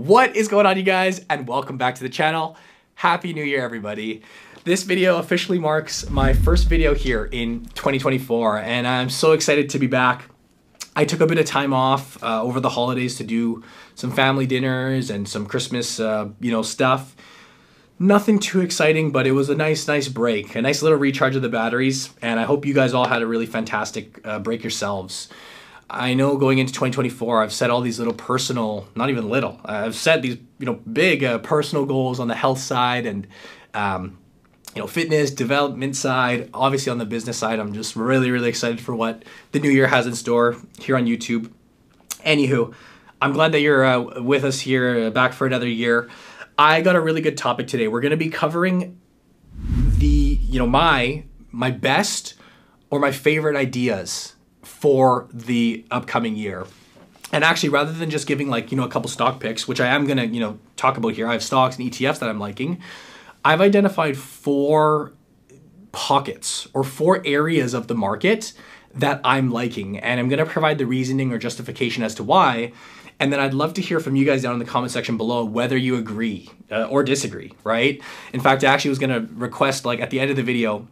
What is going on you guys and welcome back to the channel. Happy New Year everybody. This video officially marks my first video here in 2024 and I'm so excited to be back. I took a bit of time off uh, over the holidays to do some family dinners and some Christmas, uh, you know, stuff. Nothing too exciting, but it was a nice, nice break, a nice little recharge of the batteries, and I hope you guys all had a really fantastic uh, break yourselves. I know going into 2024, I've set all these little personal, not even little, I've set these, you know, big uh, personal goals on the health side and, um, you know, fitness, development side, obviously on the business side. I'm just really, really excited for what the new year has in store here on YouTube. Anywho, I'm glad that you're uh, with us here, uh, back for another year. I got a really good topic today. We're going to be covering the, you know, my my best or my favorite ideas for the upcoming year. And actually, rather than just giving like, you know, a couple stock picks, which I am going to, you know, talk about here, I have stocks and ETFs that I'm liking. I've identified four pockets or four areas of the market that I'm liking. And I'm going to provide the reasoning or justification as to why. And then I'd love to hear from you guys down in the comment section below whether you agree uh, or disagree, right? In fact, I actually was going to request, like, at the end of the video,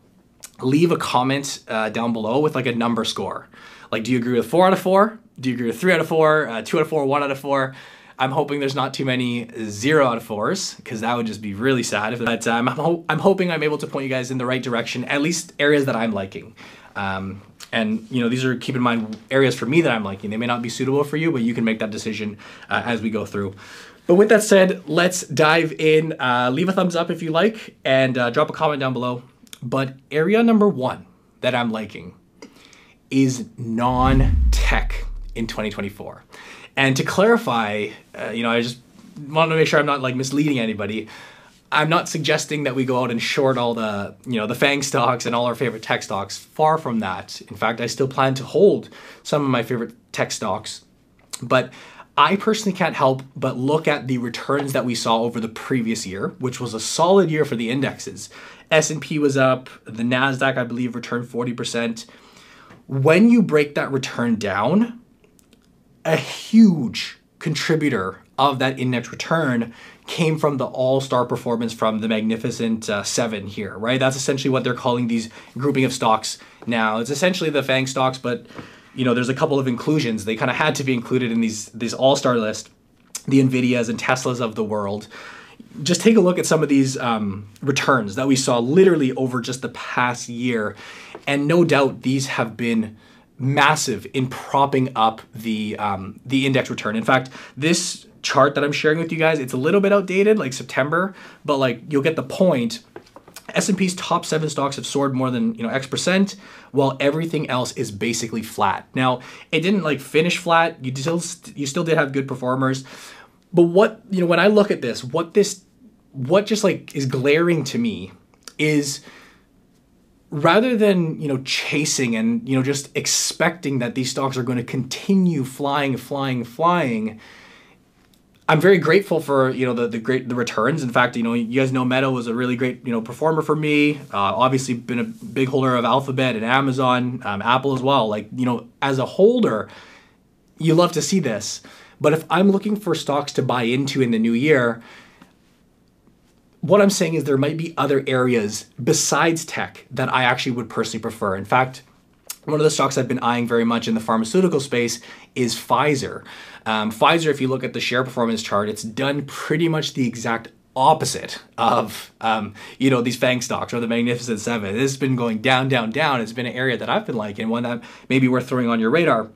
leave a comment uh, down below with like a number score. Like, do you agree with four out of four? Do you agree with three out of four? Uh, two out of four? One out of four? I'm hoping there's not too many zero out of fours because that would just be really sad. But um, I'm, ho- I'm hoping I'm able to point you guys in the right direction, at least areas that I'm liking. Um, and you know these are keep in mind areas for me that I'm liking. They may not be suitable for you, but you can make that decision uh, as we go through. But with that said, let's dive in. Uh, leave a thumbs up if you like, and uh, drop a comment down below. But area number one that I'm liking is non-tech in 2024. And to clarify, uh, you know, I just want to make sure I'm not like misleading anybody. I'm not suggesting that we go out and short all the, you know, the FANG stocks and all our favorite tech stocks. Far from that. In fact, I still plan to hold some of my favorite tech stocks. But I personally can't help but look at the returns that we saw over the previous year, which was a solid year for the indexes. S&P was up, the Nasdaq I believe returned 40%. When you break that return down, a huge contributor of that index return came from the all-star performance from the magnificent uh, seven here right? That's essentially what they're calling these grouping of stocks now. It's essentially the fang stocks but you know there's a couple of inclusions. They kind of had to be included in these this all-star list the nvidias and teslas of the world just take a look at some of these um, returns that we saw literally over just the past year and no doubt these have been massive in propping up the um, the index return. In fact, this chart that I'm sharing with you guys, it's a little bit outdated, like September, but like you'll get the point. S&P's top seven stocks have soared more than you know X percent, while everything else is basically flat. Now, it didn't like finish flat. You still you still did have good performers, but what you know when I look at this, what this what just like is glaring to me is rather than you know chasing and you know just expecting that these stocks are going to continue flying flying flying i'm very grateful for you know the, the great the returns. In fact you know you guys know meta was a really great you know performer for me uh, obviously been a big holder of alphabet and amazon um, apple as well. Like you know as a holder you love to see this. But if i'm looking for stocks to buy into in the new year what I'm saying is there might be other areas besides tech that I actually would personally prefer. In fact, one of the stocks I've been eyeing very much in the pharmaceutical space is Pfizer. Um, Pfizer, if you look at the share performance chart, it's done pretty much the exact opposite of um, you know these FANG stocks or the Magnificent Seven. This has been going down, down, down. It's been an area that I've been liking, one that maybe worth throwing on your radar.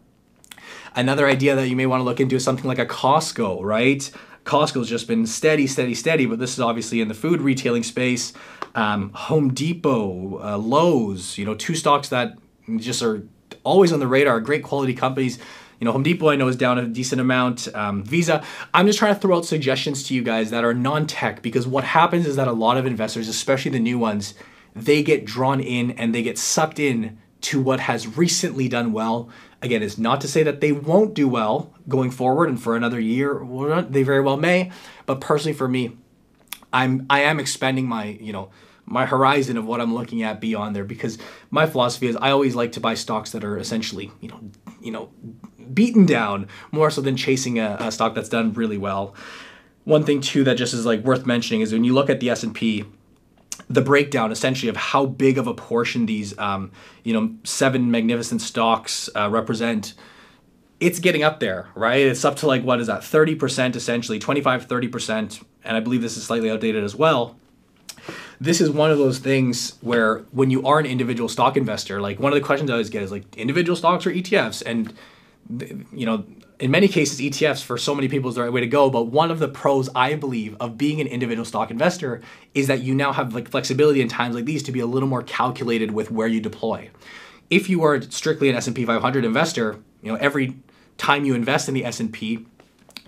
Another idea that you may want to look into is something like a Costco, right? Costco's just been steady, steady, steady, but this is obviously in the food retailing space. Um, Home Depot, uh, Lowe's, you know, two stocks that just are always on the radar, great quality companies. You know, Home Depot I know is down a decent amount. Um, Visa. I'm just trying to throw out suggestions to you guys that are non-tech because what happens is that a lot of investors, especially the new ones, they get drawn in and they get sucked in to what has recently done well. Again, is not to say that they won't do well going forward and for another year. They very well may, but personally for me, I'm I am expanding my you know my horizon of what I'm looking at beyond there because my philosophy is I always like to buy stocks that are essentially you know you know beaten down more so than chasing a, a stock that's done really well. one thing too that just is like worth mentioning is when you look at the S&P the breakdown essentially of how big of a portion these um, you know seven magnificent stocks uh, represent it's getting up there right it's up to like what is that 30% essentially 25 30% and i believe this is slightly outdated as well this is one of those things where when you are an individual stock investor like one of the questions i always get is like individual stocks or etfs and you know in many cases, ETFs for so many people is the right way to go. But one of the pros, I believe, of being an individual stock investor is that you now have like flexibility in times like these to be a little more calculated with where you deploy. If you are strictly an S&P 500 investor, you know every time you invest in the S&P,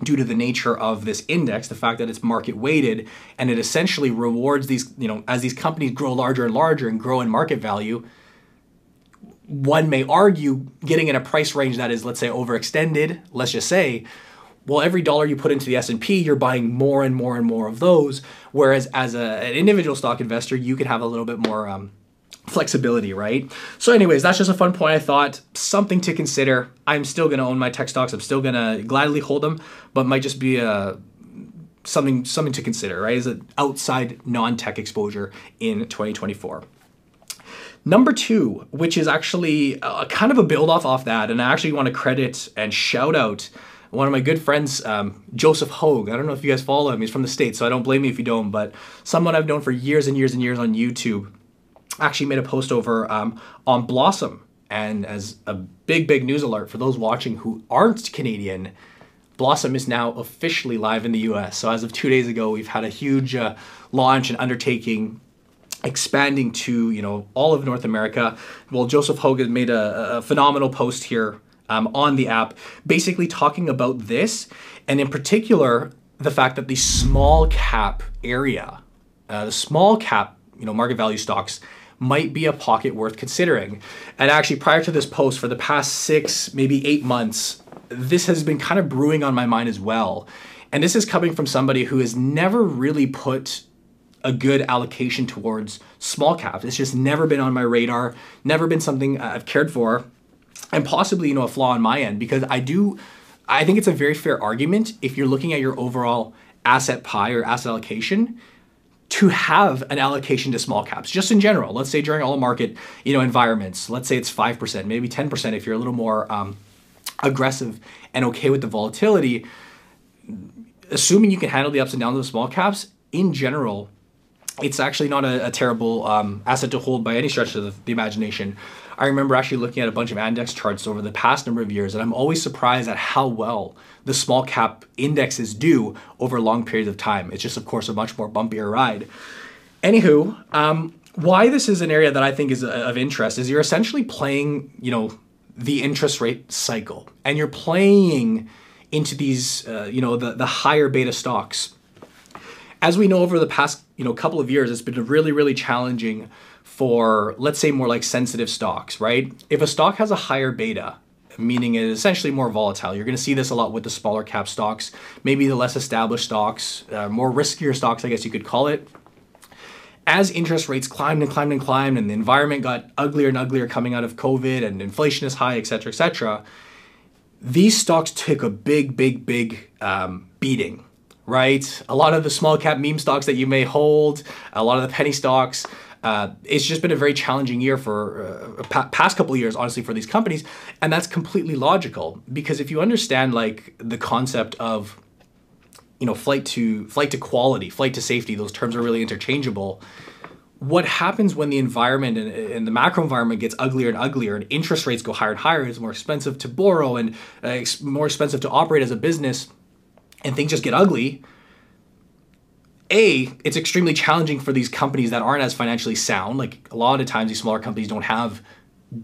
due to the nature of this index, the fact that it's market weighted, and it essentially rewards these, you know, as these companies grow larger and larger and grow in market value, one may argue getting in a price range that is let's say overextended let's just say well every dollar you put into the s&p you're buying more and more and more of those whereas as a, an individual stock investor you could have a little bit more um, flexibility right? So anyways that's just a fun point. I thought something to consider. I'm still going to own my tech stocks. I'm still going to gladly hold them but might just be a something something to consider right? Is an outside non-tech exposure in 2024 Number two, which is actually uh, kind of a build off off that, and I actually want to credit and shout out one of my good friends, um, Joseph Hogue. I don't know if you guys follow him. He's from the States, so I don't blame you if you don't, but someone I've known for years and years and years on YouTube actually made a post over um, on Blossom. And as a big, big news alert for those watching who aren't Canadian, Blossom is now officially live in the US. So as of two days ago, we've had a huge uh, launch and undertaking expanding to you know all of North America. Well, Joseph Hogue made a, a phenomenal post here um, on the app, basically talking about this, and in particular the fact that the small cap area, uh, the small cap you know market value stocks might be a pocket worth considering. And actually, prior to this post, for the past six, maybe eight months, this has been kind of brewing on my mind as well. And this is coming from somebody who has never really put a good allocation towards small caps. It's just never been on my radar, never been something I've cared for, and possibly, you know, a flaw on my end because I do, I think it's a very fair argument if you're looking at your overall asset pie or asset allocation to have an allocation to small caps just in general. Let's say during all market you know environments let's say it's 5% maybe 10% if you're a little more um, aggressive and okay with the volatility. Assuming you can handle the ups and downs of small caps in general it's actually not a, a terrible um, asset to hold by any stretch of the, the, imagination. I remember actually looking at a bunch of index charts over the past number of years, and I'm always surprised at how well the small cap indexes do over long periods of time. It's just, of course, a much more bumpier ride. Anywho, um, why this is an area that I think is uh, of interest is you're essentially playing, you know, the interest rate cycle, and you're playing into these, uh, you know, the the higher beta stocks as we know over the past you know couple of years, it's been really really challenging for let's say more like sensitive stocks, right? If a stock has a higher beta, meaning it is essentially more volatile. You're going to see this a lot with the smaller cap stocks, maybe the less established stocks, uh, more riskier stocks, I guess you could call it. As interest rates climbed and climbed and climbed, and the environment got uglier and uglier coming out of COVID, and inflation is high, et cetera, et cetera, these stocks took a big, big, big um, beating right? A lot of the small cap meme stocks that you may hold, a lot of the penny stocks. Uh, it's just been a very challenging year for uh, past couple years, honestly, for these companies, and that's completely logical because if you understand like the concept of you know flight to flight to quality, flight to safety, those terms are really interchangeable. What happens when the environment and, and the macro environment gets uglier and uglier, and interest rates go higher and higher? It's more expensive to borrow and uh, more expensive to operate as a business and things just get ugly, a it's extremely challenging for these companies that aren't as financially sound. Like a lot of times, these smaller companies don't have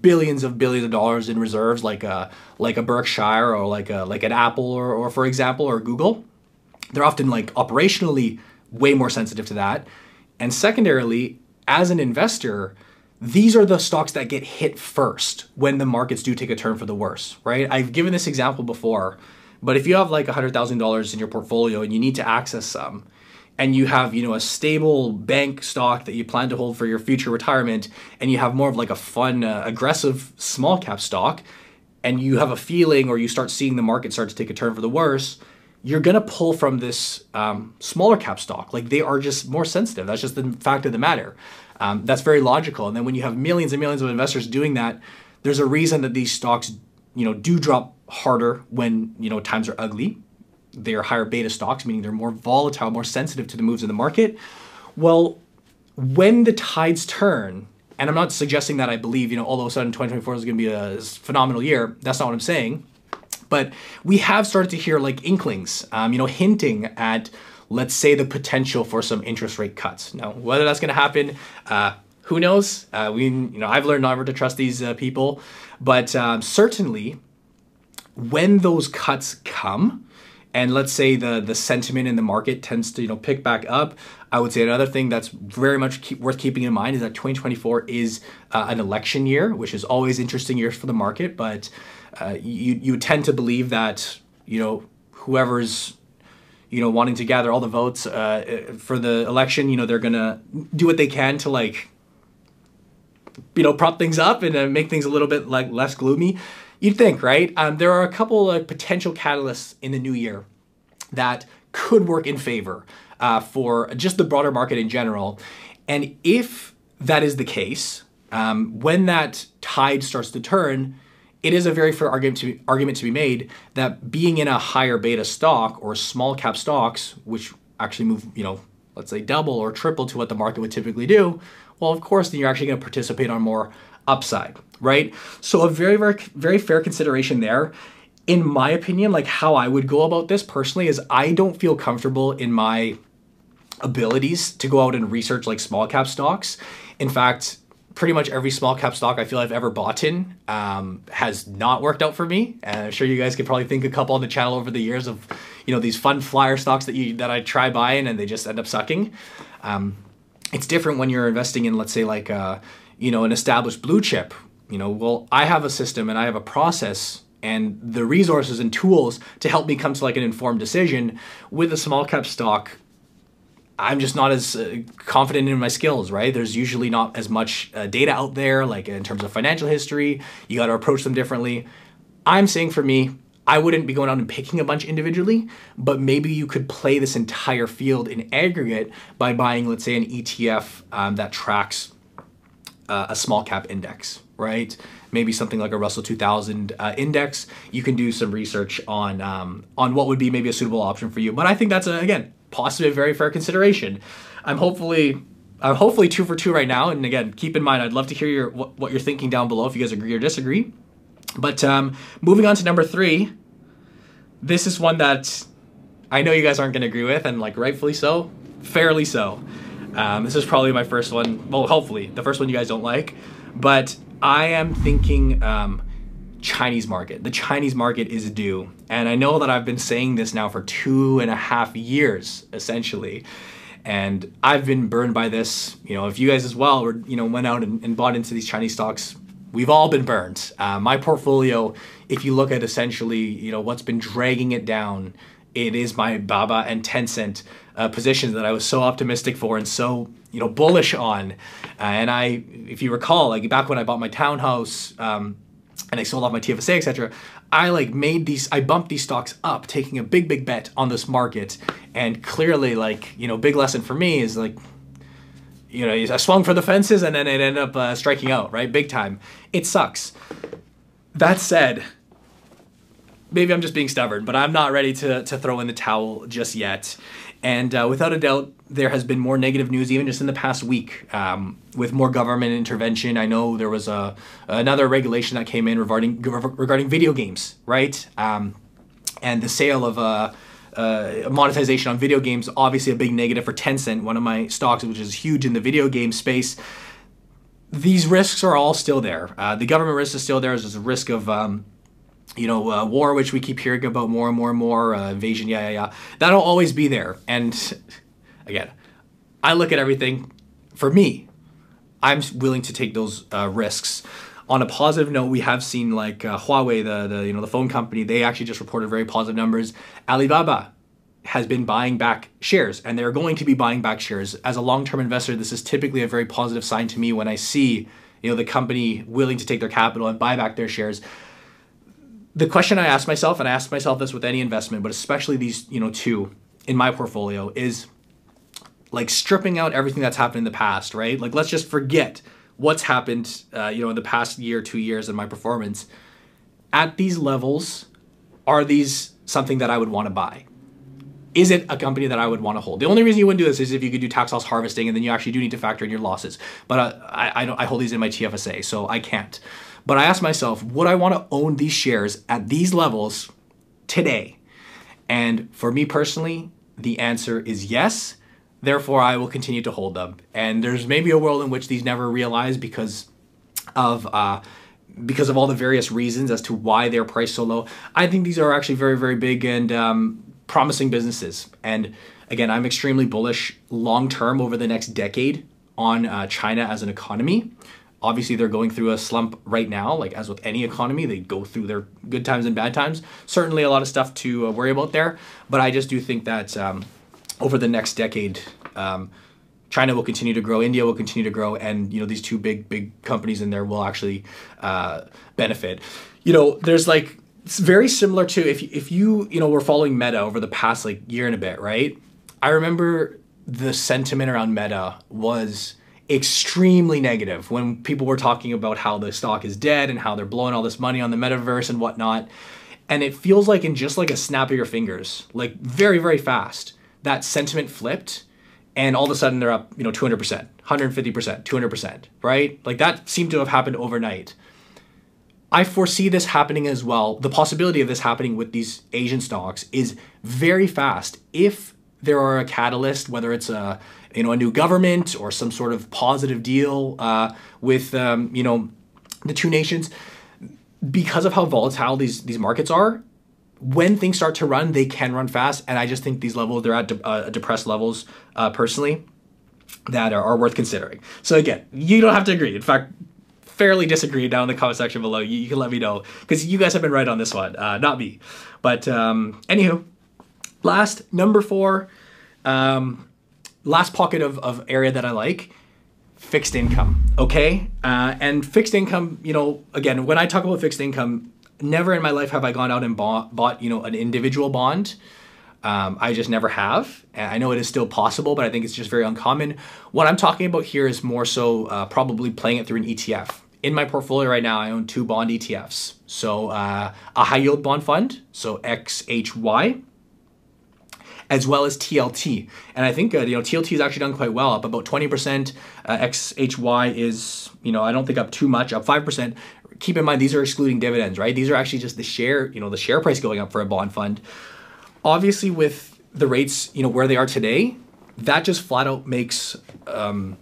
billions of billions of dollars in reserves, like a like a Berkshire or like a like an Apple or, or for example or Google. They're often like operationally way more sensitive to that. And secondarily, as an investor, these are the stocks that get hit first when the markets do take a turn for the worse, right? I've given this example before but if you have like $100,000 in your portfolio and you need to access some, and you have you know a stable bank stock that you plan to hold for your future retirement and you have more of like a fun uh, aggressive small cap stock and you have a feeling or you start seeing the market start to take a turn for the worse you're going to pull from this um, smaller cap stock. Like they are just more sensitive. That's just the fact of the matter. Um, that's very logical. And then when you have millions and millions of investors doing that, there's a reason that these stocks, you know, do drop harder when you know times are ugly. They are higher beta stocks, meaning they're more volatile, more sensitive to the moves in the market. Well, when the tides turn, and I'm not suggesting that I believe, you know, all of a sudden 2024 is going to be a phenomenal year. That's not what I'm saying. But we have started to hear like inklings, um, you know, hinting at, let's say, the potential for some interest rate cuts. Now, whether that's going to happen, uh, who knows? Uh, we, you know, I've learned never to trust these uh, people, but um, certainly, when those cuts come, and let's say the the sentiment in the market tends to you know pick back up i would say another thing that's very much keep, worth keeping in mind is that 2024 is uh, an election year which is always interesting years for the market but uh, you you tend to believe that you know whoever's you know wanting to gather all the votes uh, for the election you know they're gonna do what they can to like you know prop things up and uh, make things a little bit like less gloomy you'd think right? Um, there are a couple of potential catalysts in the new year that could work in favor uh, for just the broader market in general. And if that is the case um, when that tide starts to turn it is a very fair argument to, be, argument to be made that being in a higher beta stock or small cap stocks, which actually move, you know, let's say double or triple to what the market would typically do, well, of course, then you're actually going to participate on more upside, right? So a very, very, very fair consideration there. In my opinion, like how I would go about this personally is I don't feel comfortable in my abilities to go out and research like small cap stocks. In fact, pretty much every small cap stock I feel I've ever bought in um, has not worked out for me. And I'm sure you guys could probably think a couple on the channel over the years of, you know, these fun flyer stocks that you that I try buying and they just end up sucking. Um, it's different when you're investing in, let's say, like, uh, you know, an established blue chip. You know, well, I have a system and I have a process and the resources and tools to help me come to like an informed decision with a small cap stock I'm just not as uh, confident in my skills, right? There's usually not as much uh, data out there, like in terms of financial history. You got to approach them differently. I'm saying for me, I wouldn't be going out and picking a bunch individually, but maybe you could play this entire field in aggregate by buying, let's say, an ETF um, that tracks uh, a small cap index, right? Maybe something like a Russell 2000 uh, index. You can do some research on um, on what would be maybe a suitable option for you. But I think that's a, again possibly a very fair consideration. I'm hopefully I'm hopefully two for two right now. And again, keep in mind, I'd love to hear your what, what you're thinking down below if you guys agree or disagree. But um, moving on to number three, this is one that I know you guys aren't going to agree with, and like rightfully so, fairly so. Um, this is probably my first one. Well, hopefully the first one you guys don't like, but I am thinking um, Chinese market. The Chinese market is due. And I know that I've been saying this now for two and a half years, essentially. And I've been burned by this. You know, if you guys as well were, you know, went out and, and bought into these Chinese stocks, we've all been burned. Uh, my portfolio, if you look at essentially, you know, what's been dragging it down, it is my Baba and Tencent uh, positions that I was so optimistic for and so you know bullish on. Uh, and I, if you recall, like back when I bought my townhouse, um, and I sold off my TFSA, etc. I like made these, I bumped these stocks up, taking a big, big bet on this market. And clearly, like, you know, big lesson for me is like, you know, I swung for the fences and then it ended up uh, striking out, right? Big time. It sucks. That said, maybe I'm just being stubborn, but I'm not ready to, to throw in the towel just yet. And uh, without a doubt, there has been more negative news even just in the past week um, with more government intervention. I know there was a another regulation that came in regarding regarding video games, right? Um, and the sale of uh, uh, monetization on video games, obviously a big negative for Tencent, one of my stocks, which is huge in the video game space. These risks are all still there. Uh, the government risk is still there. There's a risk of um, you know, uh, war, which we keep hearing about more and more and more, uh, invasion, yeah, yeah, yeah. That'll always be there. And again, I look at everything. For me, I'm willing to take those uh, risks. On a positive note, we have seen like uh, Huawei, the, the you know the phone company, they actually just reported very positive numbers. Alibaba has been buying back shares, and they're going to be buying back shares. As a long-term investor, this is typically a very positive sign to me when I see you know the company willing to take their capital and buy back their shares the question I ask myself, and I ask myself this with any investment, but especially these, you know, two in my portfolio, is like stripping out everything that's happened in the past, right? Like let's just forget what's happened, uh, you know, in the past year, two years in my performance. At these levels, are these something that I would want to buy? Is it a company that I would want to hold? The only reason you wouldn't do this is if you could do tax loss harvesting, and then you actually do need to factor in your losses. But uh, I, I, don't, I hold these in my TFSA, so I can't. But I ask myself, would I want to own these shares at these levels today? And for me personally, the answer is yes. Therefore, I will continue to hold them. And there's maybe a world in which these never realize because of uh, because of all the various reasons as to why they're priced so low. I think these are actually very, very big and um, promising businesses. And again, I'm extremely bullish long term over the next decade on uh, China as an economy. Obviously, they're going through a slump right now. Like as with any economy, they go through their good times and bad times. Certainly, a lot of stuff to uh, worry about there. But I just do think that um, over the next decade, um, China will continue to grow, India will continue to grow, and you know these two big big companies in there will actually uh, benefit. You know, there's like it's very similar to if if you you know were following Meta over the past like year and a bit, right? I remember the sentiment around Meta was extremely negative when people were talking about how the stock is dead and how they're blowing all this money on the metaverse and whatnot. And it feels like in just like a snap of your fingers, like very, very fast, that sentiment flipped and all of a sudden they're up, you know, 200%, 150%, 200%, right? Like that seemed to have happened overnight. I foresee this happening as well. The possibility of this happening with these Asian stocks is very fast if there are a catalyst, whether it's a you know a new government or some sort of positive deal uh, with um, you know the two nations. Because of how volatile these these markets are, when things start to run, they can run fast, and I just think these levels they're at de- uh, depressed levels uh, personally that are, are, worth considering. So again, you don't have to agree. In fact, fairly disagree down in the comment section below. You, you can let me know because you guys have been right on this one, uh, not me. But um, anywho, last number four, um, last pocket of, of area that I like fixed income okay uh, and fixed income you know again when i talk about fixed income never in my life have I gone out and bought, bought you know, an individual bond. Um, I just never have. I know it is still possible, but I think it's just very uncommon. What I'm talking about here is more so uh, probably playing it through an ETF. In my portfolio right now, I own two bond ETFs. So uh, a high yield bond fund, so XHY, as well as TLT. And I think uh, you know TLT has actually done quite well, up about 20%. Uh, XHY is you know I don't think up too much, up 5% keep in mind these are excluding dividends, right? These are actually just the share, you know, the share price going up for a bond fund. Obviously, with the rates, you know, where they are today, that just flat out makes, um,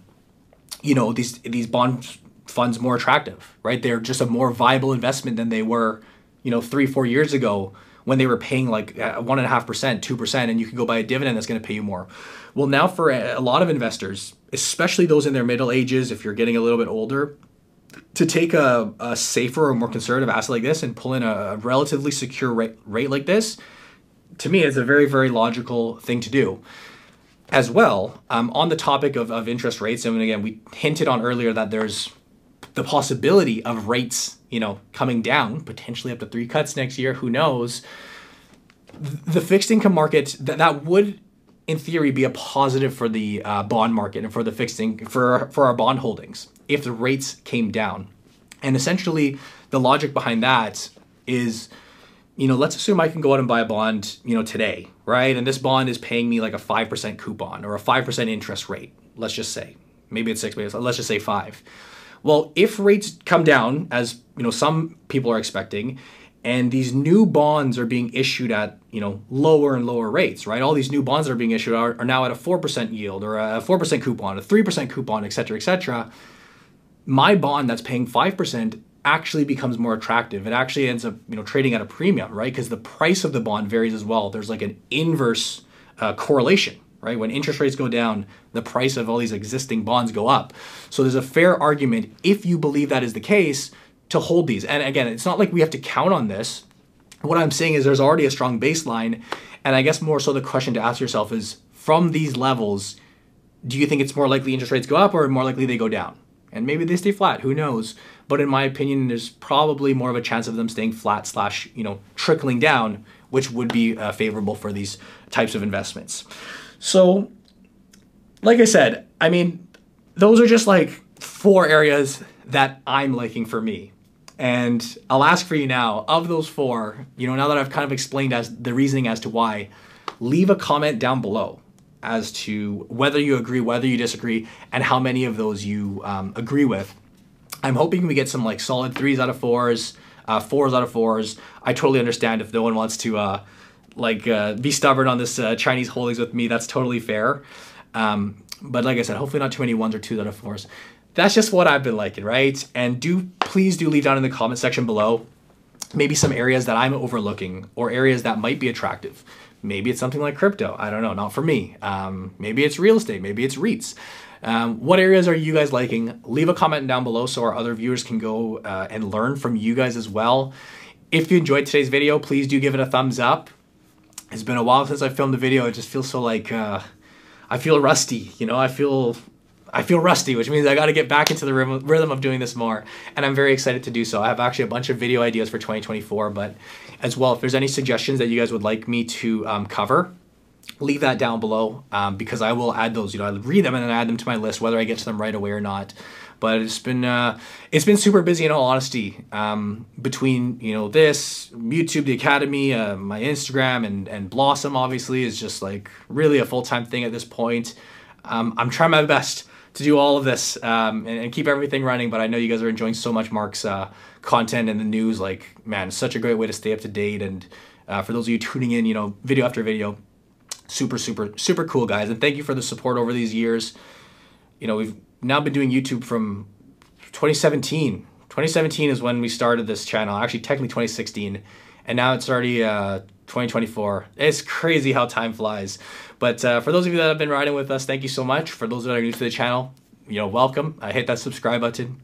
you know, these these bond funds more attractive, right? They're just a more viable investment than they were, you know, three four years ago when they were paying like uh, one and a half percent, two percent, and you could go buy a dividend that's going to pay you more. Well, now for a lot of investors, especially those in their middle ages, if you're getting a little bit older, to take a, a safer or more conservative asset like this and pull in a relatively secure rate, rate like this, to me, it's a very, very logical thing to do. As well, um, on the topic of, of interest rates, and again, we hinted on earlier that there's the possibility of rates, you know, coming down, potentially up to three cuts next year, who knows. The fixed income market, that, that would in theory be a positive for the uh, bond market and for the fixed for for our bond holdings if the rates came down. And essentially, the logic behind that is, you know, let's assume I can go out and buy a bond, you know, today, right? And this bond is paying me like a five percent coupon or a five percent interest rate. Let's just say, maybe it's six, but let's just say five. Well, if rates come down, as you know, some people are expecting, and these new bonds are being issued at you know lower and lower rates right? All these new bonds that are being issued are, are now at a 4% yield or a 4% coupon a 3% coupon et cetera et cetera. My bond that's paying 5% actually becomes more attractive. It actually ends up you know trading at a premium right? Because the price of the bond varies as well. There's like an inverse uh, correlation right when interest rates go down the price of all these existing bonds go up so there's a fair argument if you believe that is the case to hold these. And again, it's not like we have to count on this. What I'm saying is there's already a strong baseline. And I guess more so the question to ask yourself is from these levels, do you think it's more likely interest rates go up or more likely they go down? and maybe they stay flat. Who knows? But in my opinion, there's probably more of a chance of them staying flat slash you know trickling down, which would be uh, favorable for these types of investments. So, like I said, I mean, those are just like four areas that I'm liking for me. And I'll ask for you now, of those four, you know, now that I've kind of explained as the reasoning as to why, leave a comment down below as to whether you agree, whether you disagree, and how many of those you um, agree with. I'm hoping we get some like solid threes out of fours, uh, fours out of fours. I totally understand if no one wants to uh, like uh, be stubborn on this uh, Chinese holdings with me. That's totally fair. Um, but like I said, hopefully not too many ones or twos out of fours. That's just what I've been liking, right? And do please do leave down in the comment section below maybe some areas that I'm overlooking or areas that might be attractive. Maybe it's something like crypto. I don't know, not for me. Um, maybe it's real estate. Maybe it's REITs. Um, what areas are you guys liking? Leave a comment down below so our other viewers can go uh, and learn from you guys as well. If you enjoyed today's video, please do give it a thumbs up. It's been a while since I filmed a video. It just feels so like uh, I feel rusty. You know, I feel I feel rusty, which means I got to get back into the rhythm of doing this more. And I'm very excited to do so. I have actually a bunch of video ideas for 2024, but as well, if there's any suggestions that you guys would like me to um, cover, leave that down below um, because I will add those. You know, I read them and then add them to my list, whether I get to them right away or not. But it's been uh, it's been super busy in all honesty. Um, between you know this YouTube, the Academy, uh, my Instagram, and and Blossom obviously is just like really a full time thing at this point. Um, I'm trying my best to do all of this um, and, and, keep everything running. But I know you guys are enjoying so much Mark's uh, content and the news. Like, man, such a great way to stay up to date. And uh, for those of you tuning in, you know, video after video, super, super, super cool, guys. And thank you for the support over these years. You know, we've now been doing YouTube from 2017. 2017 is when we started this channel. Actually, technically 2016, and now it's already uh, 2024. It's crazy how time flies. But uh, for those of you that have been riding with us, thank you so much. For those that are new to the channel, you know, welcome. I hit that subscribe button.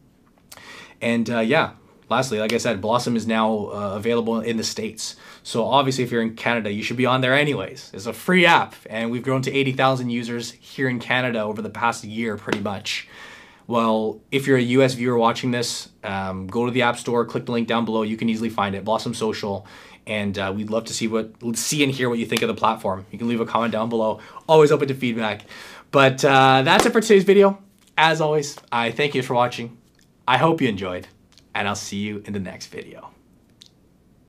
And uh, yeah, lastly, like I said, Blossom is now uh, available in the States. So obviously, if you're in Canada, you should be on there anyways. It's a free app, and we've grown to 80,000 users here in Canada over the past year, pretty much. Well, if you're a US viewer watching this, um, go to the App Store, click the link down below. You can easily find it, Blossom Social, and uh, we'd love to see what see and hear what you think of the platform. You can leave a comment down below. Always open to feedback. But uh, that's it for today's video. As always, I thank you for watching. I hope you enjoyed, and I'll see you in the next video.